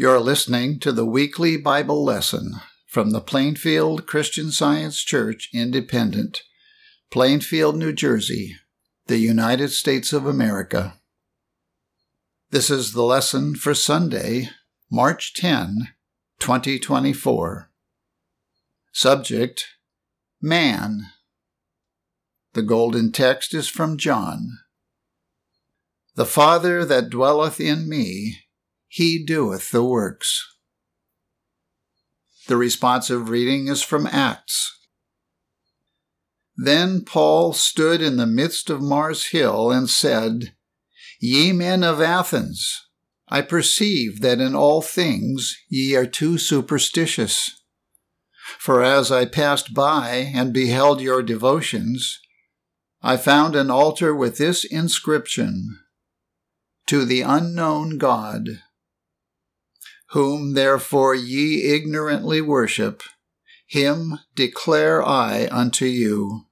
You're listening to the weekly Bible lesson from the Plainfield Christian Science Church Independent, Plainfield, New Jersey, the United States of America. This is the lesson for Sunday, March 10, 2024. Subject Man. The golden text is from John. The Father that dwelleth in me, he doeth the works. The responsive reading is from Acts. Then Paul stood in the midst of Mars Hill and said, Ye men of Athens, I perceive that in all things ye are too superstitious. For as I passed by and beheld your devotions, I found an altar with this inscription To the unknown God whom therefore ye ignorantly worship, him declare I unto you.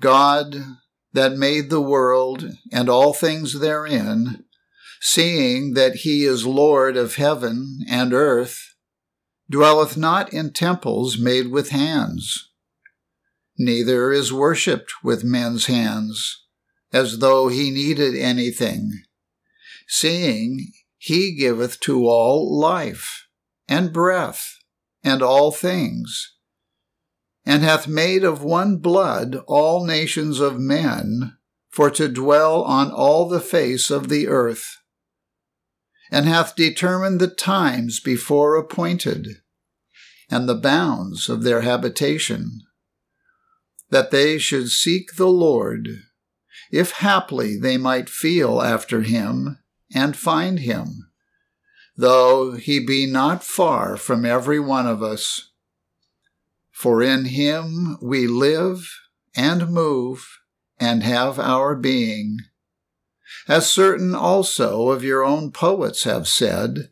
God, that made the world and all things therein, seeing that he is Lord of heaven and earth, dwelleth not in temples made with hands, neither is worshipped with men's hands, as though he needed anything, seeing he giveth to all life, and breath, and all things, and hath made of one blood all nations of men, for to dwell on all the face of the earth, and hath determined the times before appointed, and the bounds of their habitation, that they should seek the Lord, if haply they might feel after him and find him, though he be not far from every one of us. For in him we live and move and have our being. As certain also of your own poets have said,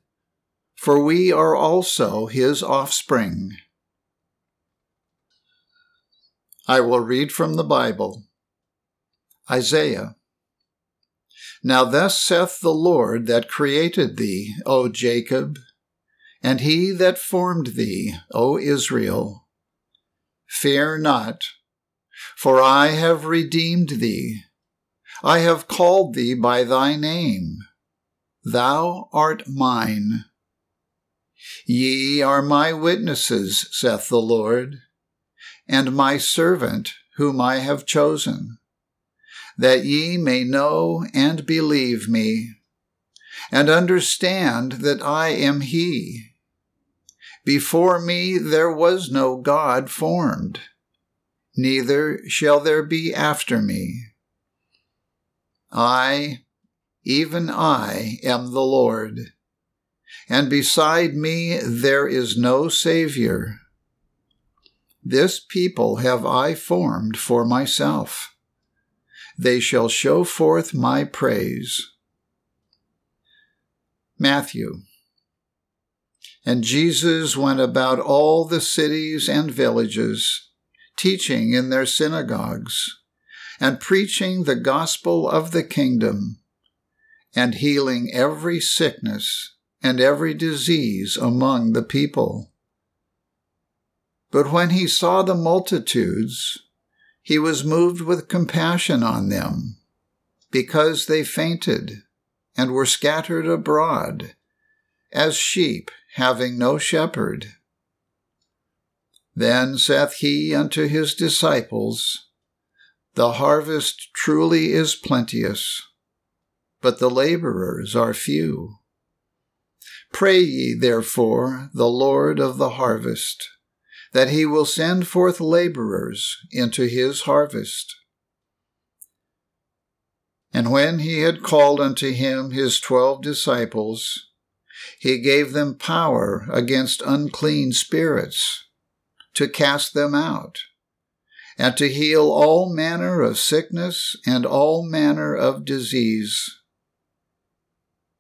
for we are also his offspring. I will read from the Bible. Isaiah now thus saith the Lord that created thee, O Jacob, and he that formed thee, O Israel. Fear not, for I have redeemed thee. I have called thee by thy name. Thou art mine. Ye are my witnesses, saith the Lord, and my servant whom I have chosen that ye may know and believe me, and understand that I am He. Before me there was no God formed, neither shall there be after me. I, even I, am the Lord, and beside me there is no Savior. This people have I formed for myself they shall show forth my praise. Matthew. And Jesus went about all the cities and villages, teaching in their synagogues, and preaching the gospel of the kingdom, and healing every sickness and every disease among the people. But when he saw the multitudes, he was moved with compassion on them, because they fainted and were scattered abroad, as sheep having no shepherd. Then saith he unto his disciples, The harvest truly is plenteous, but the laborers are few. Pray ye therefore the Lord of the harvest that he will send forth laborers into his harvest. And when he had called unto him his twelve disciples, he gave them power against unclean spirits, to cast them out, and to heal all manner of sickness and all manner of disease.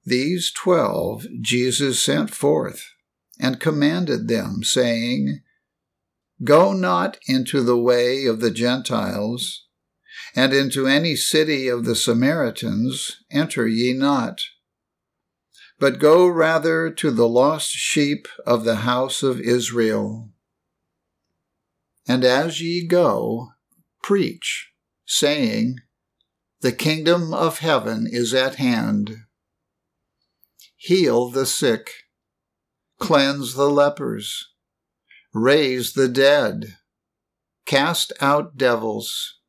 These twelve Jesus sent forth, and commanded them, saying, Go not into the way of the Gentiles, and into any city of the Samaritans enter ye not. but go rather to the lost sheep of the house of Israel. And as ye go, preach, saying, The kingdom of heaven is at hand. Heal the sick, cleanse the lepers, raise the dead, cast out devils.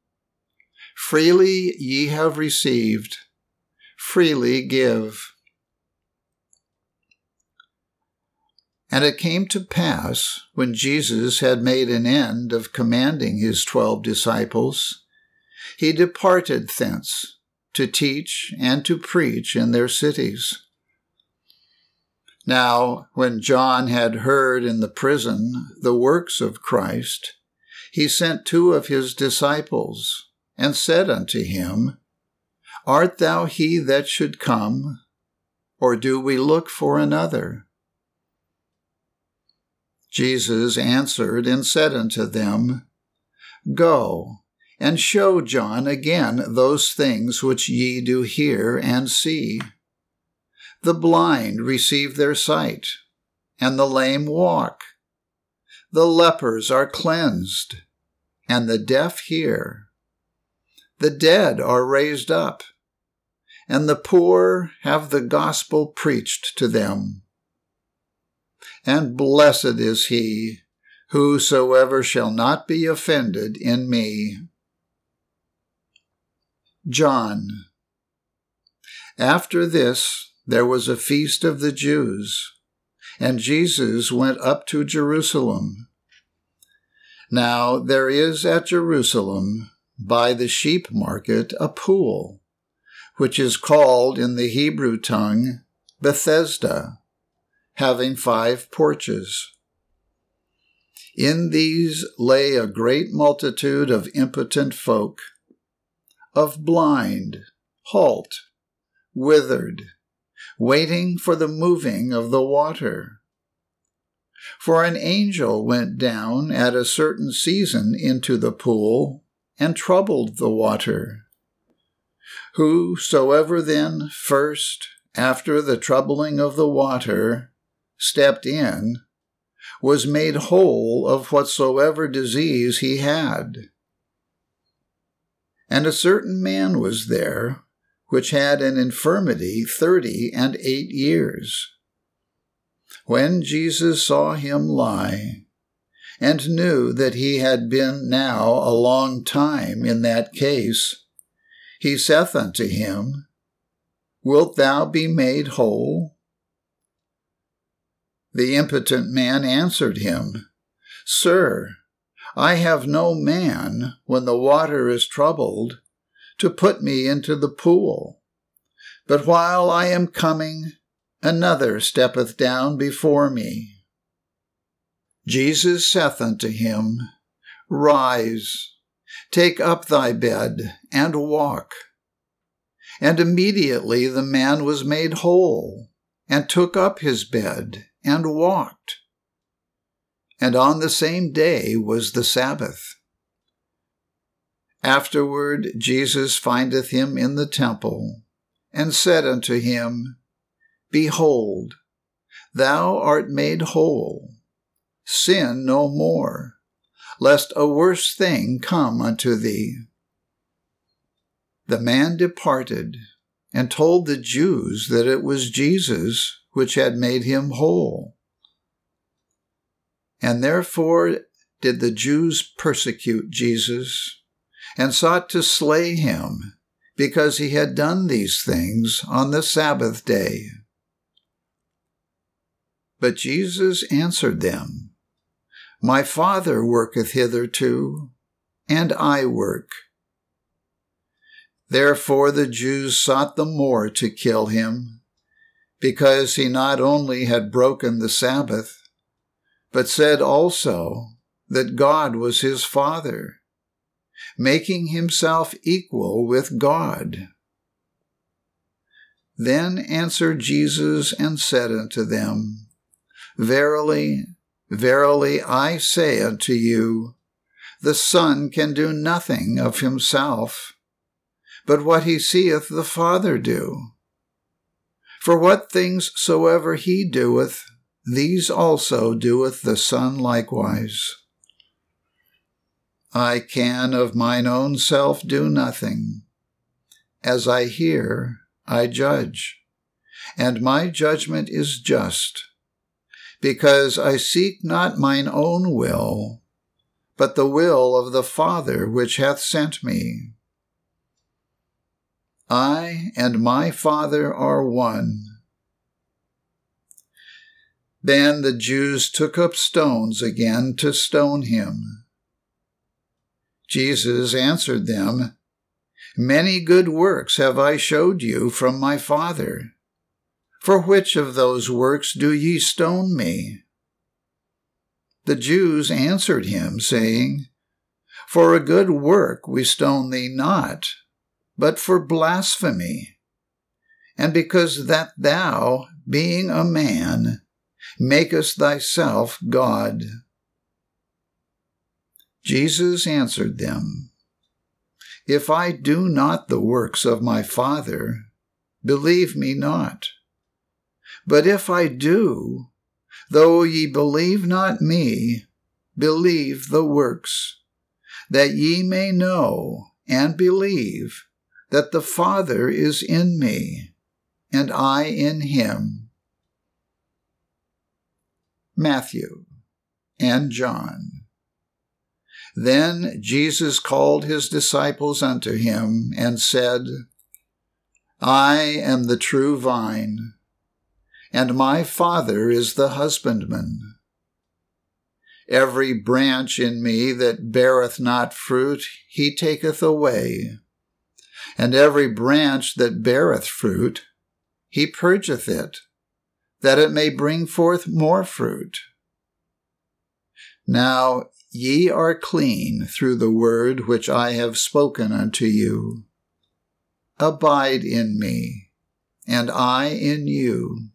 Freely ye have received, freely give. And it came to pass, when Jesus had made an end of commanding his twelve disciples, he departed thence to teach and to preach in their cities. Now, when John had heard in the prison the works of Christ, he sent two of his disciples, and said unto him, Art thou he that should come, or do we look for another? Jesus answered and said unto them, Go, and show John again those things which ye do hear and see. The blind receive their sight, and the lame walk. The lepers are cleansed, and the deaf hear. The dead are raised up, and the poor have the gospel preached to them and blessed is he whosoever shall not be offended in me. John. After this, there was a feast of the Jews, and Jesus went up to Jerusalem. Now there is at Jerusalem, by the sheep market, a pool, which is called in the Hebrew tongue Bethesda having five porches. In these lay a great multitude of impotent folk, of blind, halt, withered, waiting for the moving of the water. For an angel went down at a certain season into the pool and troubled the water. Whosoever then first, after the troubling of the water, stepped in, was made whole of whatsoever disease he had. And a certain man was there, which had an infirmity thirty and eight years. When Jesus saw him lie, and knew that he had been now a long time in that case, he saith unto him, Wilt thou be made whole? The impotent man answered him, Sir, I have no man, when the water is troubled, to put me into the pool. But while I am coming, another steppeth down before me. Jesus saith unto him, Rise, take up thy bed, and walk. And immediately the man was made whole, and took up his bed, and walked. And on the same day was the Sabbath. Afterward Jesus findeth him in the temple, and said unto him, Behold, thou art made whole. Sin no more, lest a worse thing come unto thee. The man departed and told the Jews that it was Jesus which had made him whole. And therefore did the Jews persecute Jesus and sought to slay him because he had done these things on the Sabbath day. But Jesus answered them, My Father worketh hitherto, and I work. Therefore the Jews sought the more to kill him because he not only had broken the Sabbath, but said also that God was his Father, making himself equal with God. Then answered Jesus and said unto them, Verily, verily, I say unto you, the Son can do nothing of himself, but what he seeth the Father do For what things soever he doeth, these also doeth the Son likewise. I can of mine own self do nothing. As I hear, I judge, and my judgment is just, because I seek not mine own will, but the will of the Father which hath sent me. I and my Father are one. Then the Jews took up stones again to stone him. Jesus answered them, Many good works have I showed you from my Father. For which of those works do ye stone me? The Jews answered him, saying, For a good work we stone thee not but for blasphemy, and because that thou, being a man, makest thyself God. Jesus answered them, If I do not the works of my Father, believe me not. But if I do, though ye believe not me, believe the works, that ye may know and believe that the Father is in me, and I in him. Matthew and John. Then Jesus called his disciples unto him and said, I am the true vine, and my Father is the husbandman. Every branch in me that beareth not fruit, he taketh away and every branch that beareth fruit, he purgeth it, that it may bring forth more fruit. Now ye are clean through the word which I have spoken unto you. Abide in me, and I in you.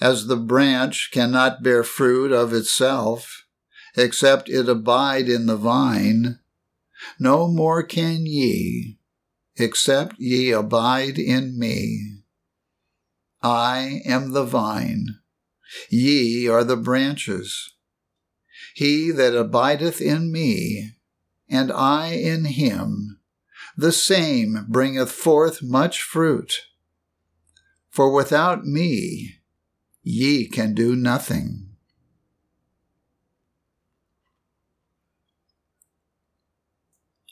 As the branch cannot bear fruit of itself, except it abide in the vine, no more can ye except ye abide in me. I am the vine, ye are the branches. He that abideth in me, and I in him, the same bringeth forth much fruit. For without me ye can do nothing.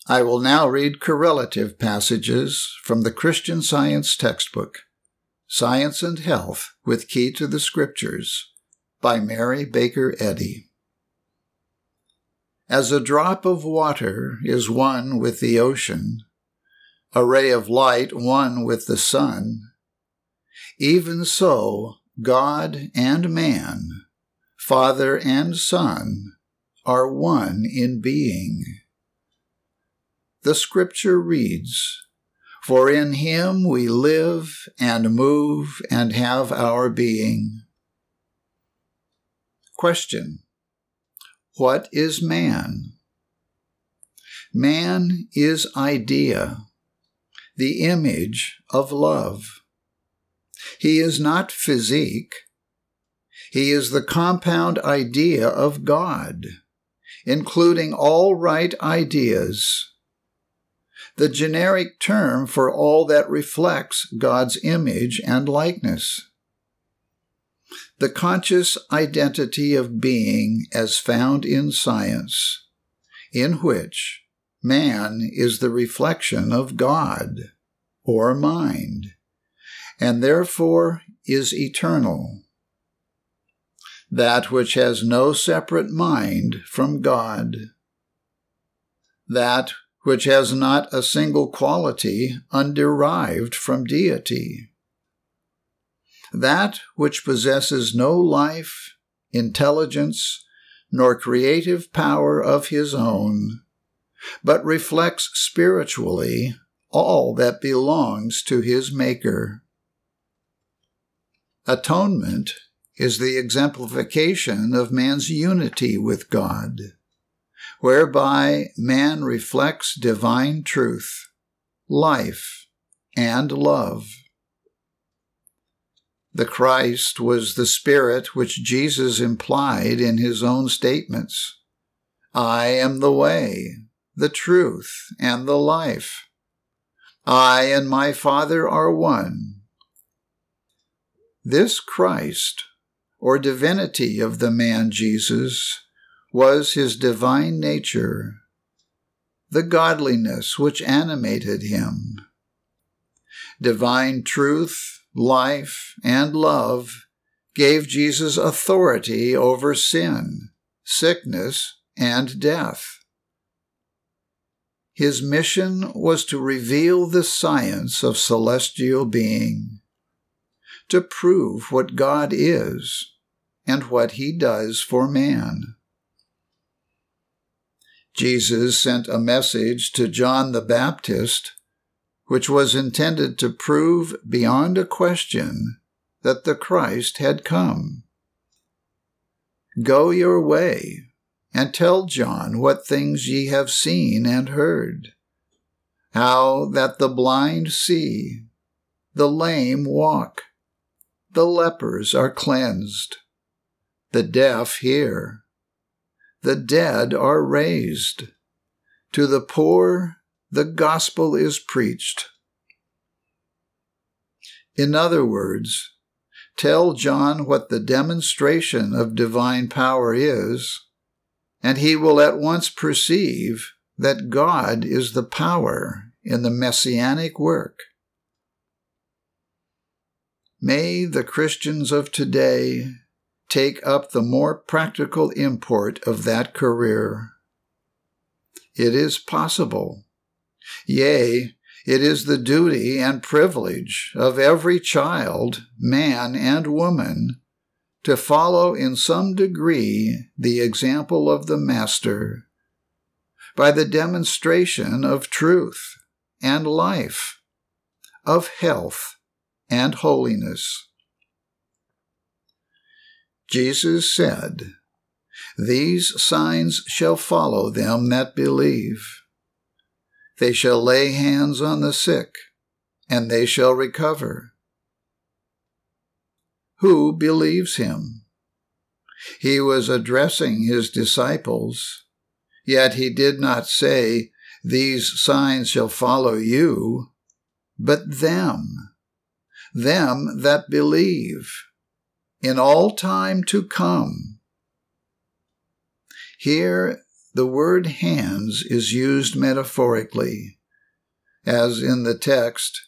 I will now read correlative passages from the Christian Science textbook, Science and Health with Key to the Scriptures, by Mary Baker Eddy. As a drop of water is one with the ocean, a ray of light one with the sun, even so God and man, Father and Son, are one in being the scripture reads, For in him we live and move and have our being. Question What is man? Man is idea, the image of love. He is not physique. He is the compound idea of God, including all right ideas the generic term for all that reflects God's image and likeness. The conscious identity of being as found in science, in which man is the reflection of God or mind, and therefore is eternal. That which has no separate mind from God. That which has not a single quality underived from deity. That which possesses no life, intelligence, nor creative power of his own, but reflects spiritually all that belongs to his Maker. Atonement is the exemplification of man's unity with God whereby man reflects divine truth, life, and love. The Christ was the Spirit which Jesus implied in his own statements I am the way, the truth, and the life. I and my Father are one. This Christ, or divinity of the man Jesus, was his divine nature, the godliness which animated him. Divine truth, life, and love gave Jesus authority over sin, sickness, and death. His mission was to reveal the science of celestial being, to prove what God is and what he does for man. Jesus sent a message to John the Baptist, which was intended to prove beyond a question that the Christ had come. Go your way and tell John what things ye have seen and heard, how that the blind see, the lame walk, the lepers are cleansed, the deaf hear the dead are raised. To the poor, the gospel is preached. In other words, tell John what the demonstration of divine power is, and he will at once perceive that God is the power in the messianic work. May the Christians of today take up the more practical import of that career. It is possible. Yea, it is the duty and privilege of every child, man and woman, to follow in some degree the example of the Master by the demonstration of truth and life, of health and holiness. Jesus said, These signs shall follow them that believe. They shall lay hands on the sick, and they shall recover. Who believes him? He was addressing his disciples, yet he did not say, These signs shall follow you, but them, them that believe in all time to come. Here, the word hands is used metaphorically, as in the text,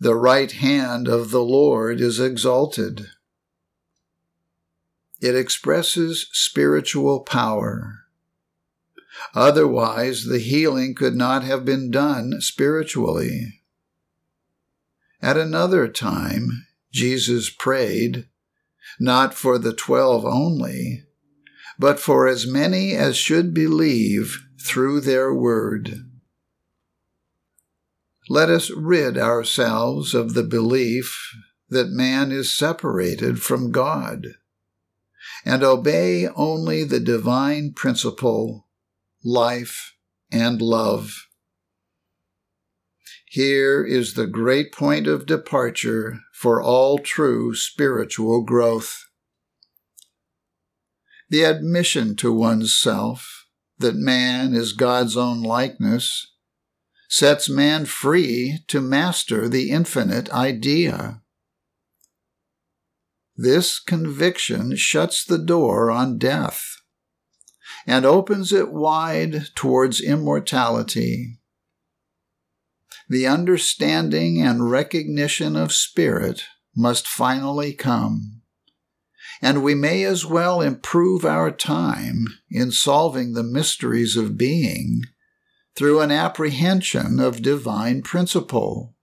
the right hand of the Lord is exalted. It expresses spiritual power. Otherwise, the healing could not have been done spiritually. At another time, Jesus prayed, not for the twelve only, but for as many as should believe through their word. Let us rid ourselves of the belief that man is separated from God, and obey only the divine principle, life, and love. Here is the great point of departure for all true spiritual growth. The admission to one's self that man is God's own likeness sets man free to master the infinite idea. This conviction shuts the door on death and opens it wide towards immortality the understanding and recognition of spirit must finally come. And we may as well improve our time in solving the mysteries of being through an apprehension of divine principle.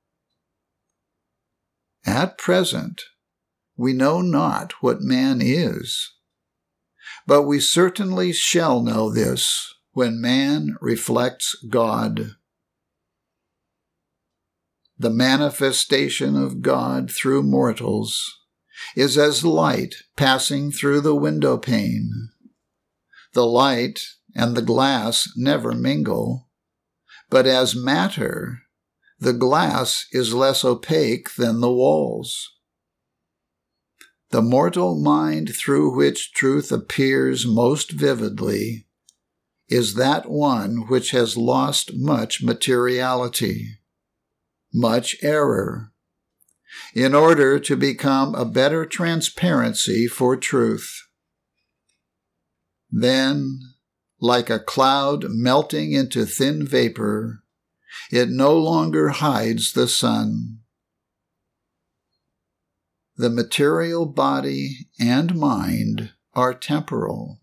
At present, we know not what man is, but we certainly shall know this when man reflects God the manifestation of God through mortals, is as light passing through the window pane. The light and the glass never mingle, but as matter, the glass is less opaque than the walls. the mortal mind through which truth appears most vividly is that one which has lost much materiality, much error, in order to become a better transparency for truth. Then, like a cloud melting into thin vapor, it no longer hides the sun. The material body and mind are temporal,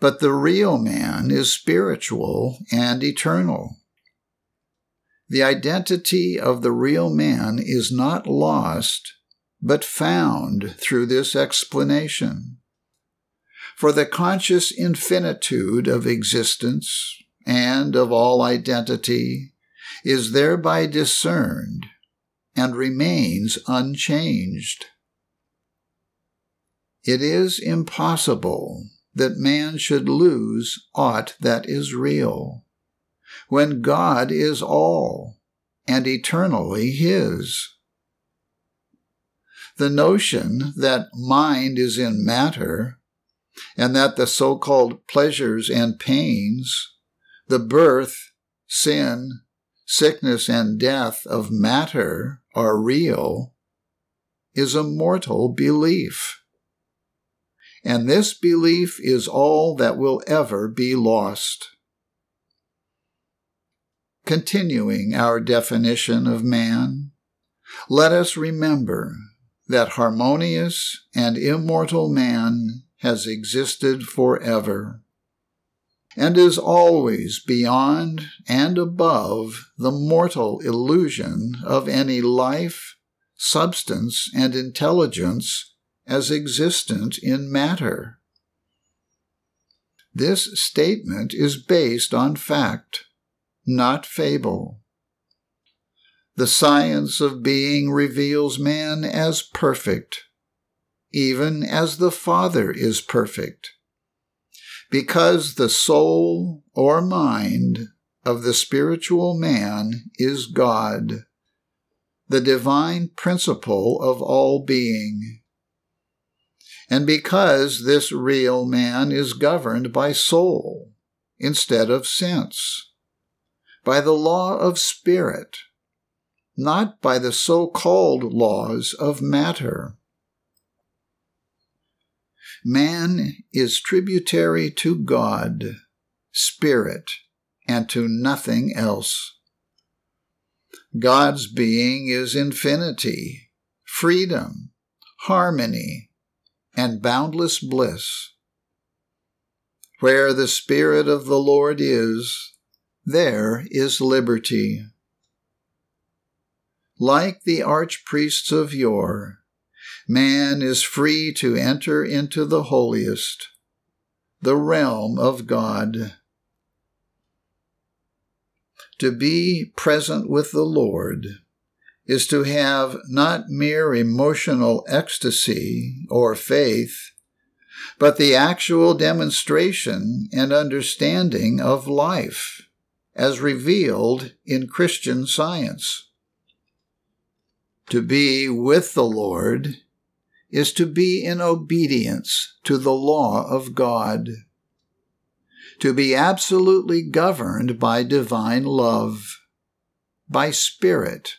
but the real man is spiritual and eternal. The identity of the real man is not lost, but found through this explanation. For the conscious infinitude of existence and of all identity is thereby discerned and remains unchanged. It is impossible that man should lose aught that is real, when God is all and eternally His. The notion that mind is in matter, and that the so called pleasures and pains, the birth, sin, sickness, and death of matter are real is a mortal belief. And this belief is all that will ever be lost. Continuing our definition of man, let us remember that harmonious and immortal man has existed forever and is always beyond and above the mortal illusion of any life, substance, and intelligence as existent in matter. This statement is based on fact, not fable. The science of being reveals man as perfect, even as the Father is perfect because the soul or mind of the spiritual man is God, the divine principle of all being. And because this real man is governed by soul instead of sense, by the law of spirit, not by the so called laws of matter. Man is tributary to God, Spirit, and to nothing else. God's being is infinity, freedom, harmony, and boundless bliss. Where the Spirit of the Lord is, there is liberty. Like the archpriests of yore, man is free to enter into the holiest, the realm of God. To be present with the Lord is to have not mere emotional ecstasy or faith, but the actual demonstration and understanding of life as revealed in Christian science. To be with the Lord is to be in obedience to the law of God, to be absolutely governed by divine love, by spirit,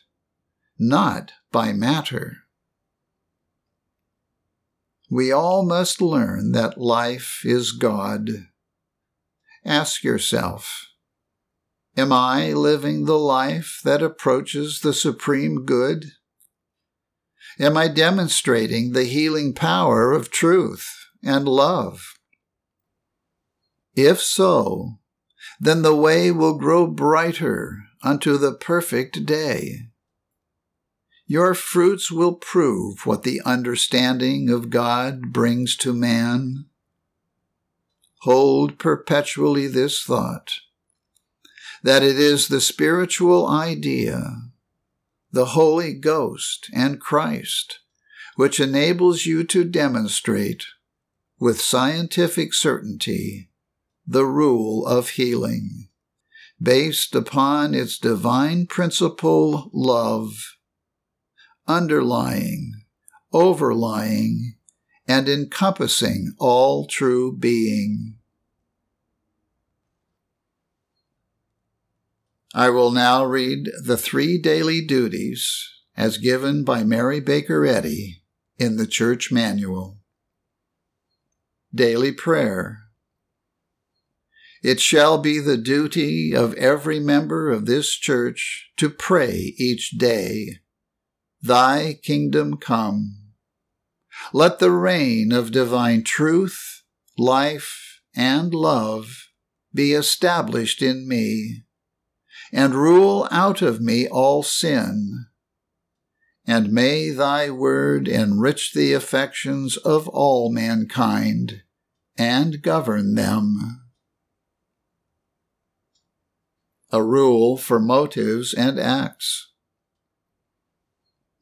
not by matter. We all must learn that life is God. Ask yourself, Am I living the life that approaches the supreme good? Am I demonstrating the healing power of truth and love? If so, then the way will grow brighter unto the perfect day. Your fruits will prove what the understanding of God brings to man. Hold perpetually this thought that it is the spiritual idea the Holy Ghost, and Christ, which enables you to demonstrate with scientific certainty the rule of healing, based upon its divine principle, love, underlying overlying, and encompassing all true being. I will now read the three daily duties as given by Mary Baker Eddy in the Church Manual. Daily Prayer. It shall be the duty of every member of this church to pray each day, Thy kingdom come. Let the reign of divine truth, life, and love be established in me and rule out of me all sin. And may thy word enrich the affections of all mankind and govern them. A rule for motives and acts.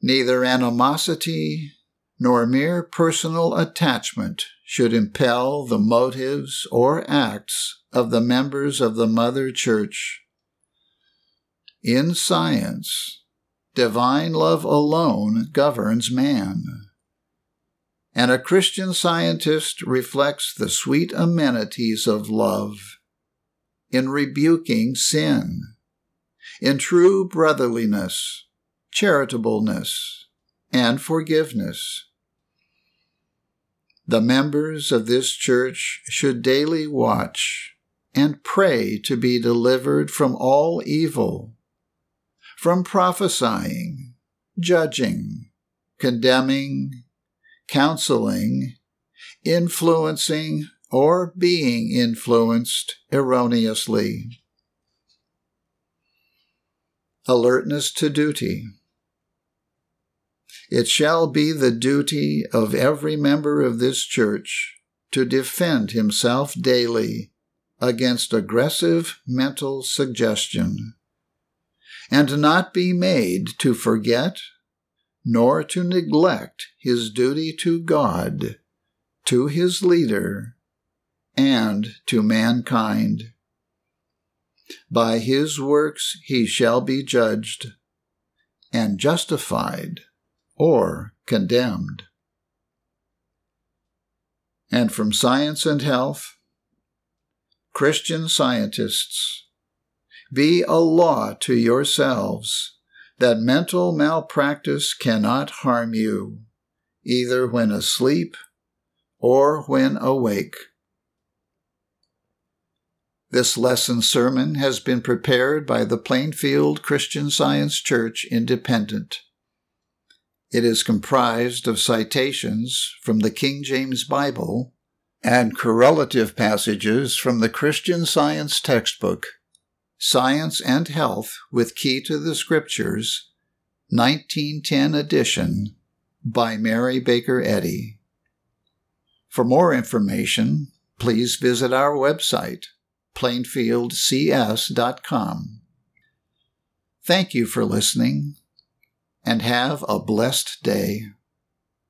Neither animosity nor mere personal attachment should impel the motives or acts of the members of the Mother Church in science, divine love alone governs man. And a Christian scientist reflects the sweet amenities of love in rebuking sin, in true brotherliness, charitableness, and forgiveness. The members of this church should daily watch and pray to be delivered from all evil from prophesying, judging, condemning, counseling, influencing, or being influenced erroneously. Alertness to duty. It shall be the duty of every member of this church to defend himself daily against aggressive mental suggestion and not be made to forget nor to neglect his duty to God, to his leader, and to mankind. By his works he shall be judged, and justified or condemned. And from Science and Health, Christian scientists be a law to yourselves that mental malpractice cannot harm you, either when asleep or when awake. This lesson sermon has been prepared by the Plainfield Christian Science Church Independent. It is comprised of citations from the King James Bible and correlative passages from the Christian Science textbook Science and Health with Key to the Scriptures, 1910 edition, by Mary Baker Eddy. For more information, please visit our website, plainfieldcs.com. Thank you for listening, and have a blessed day.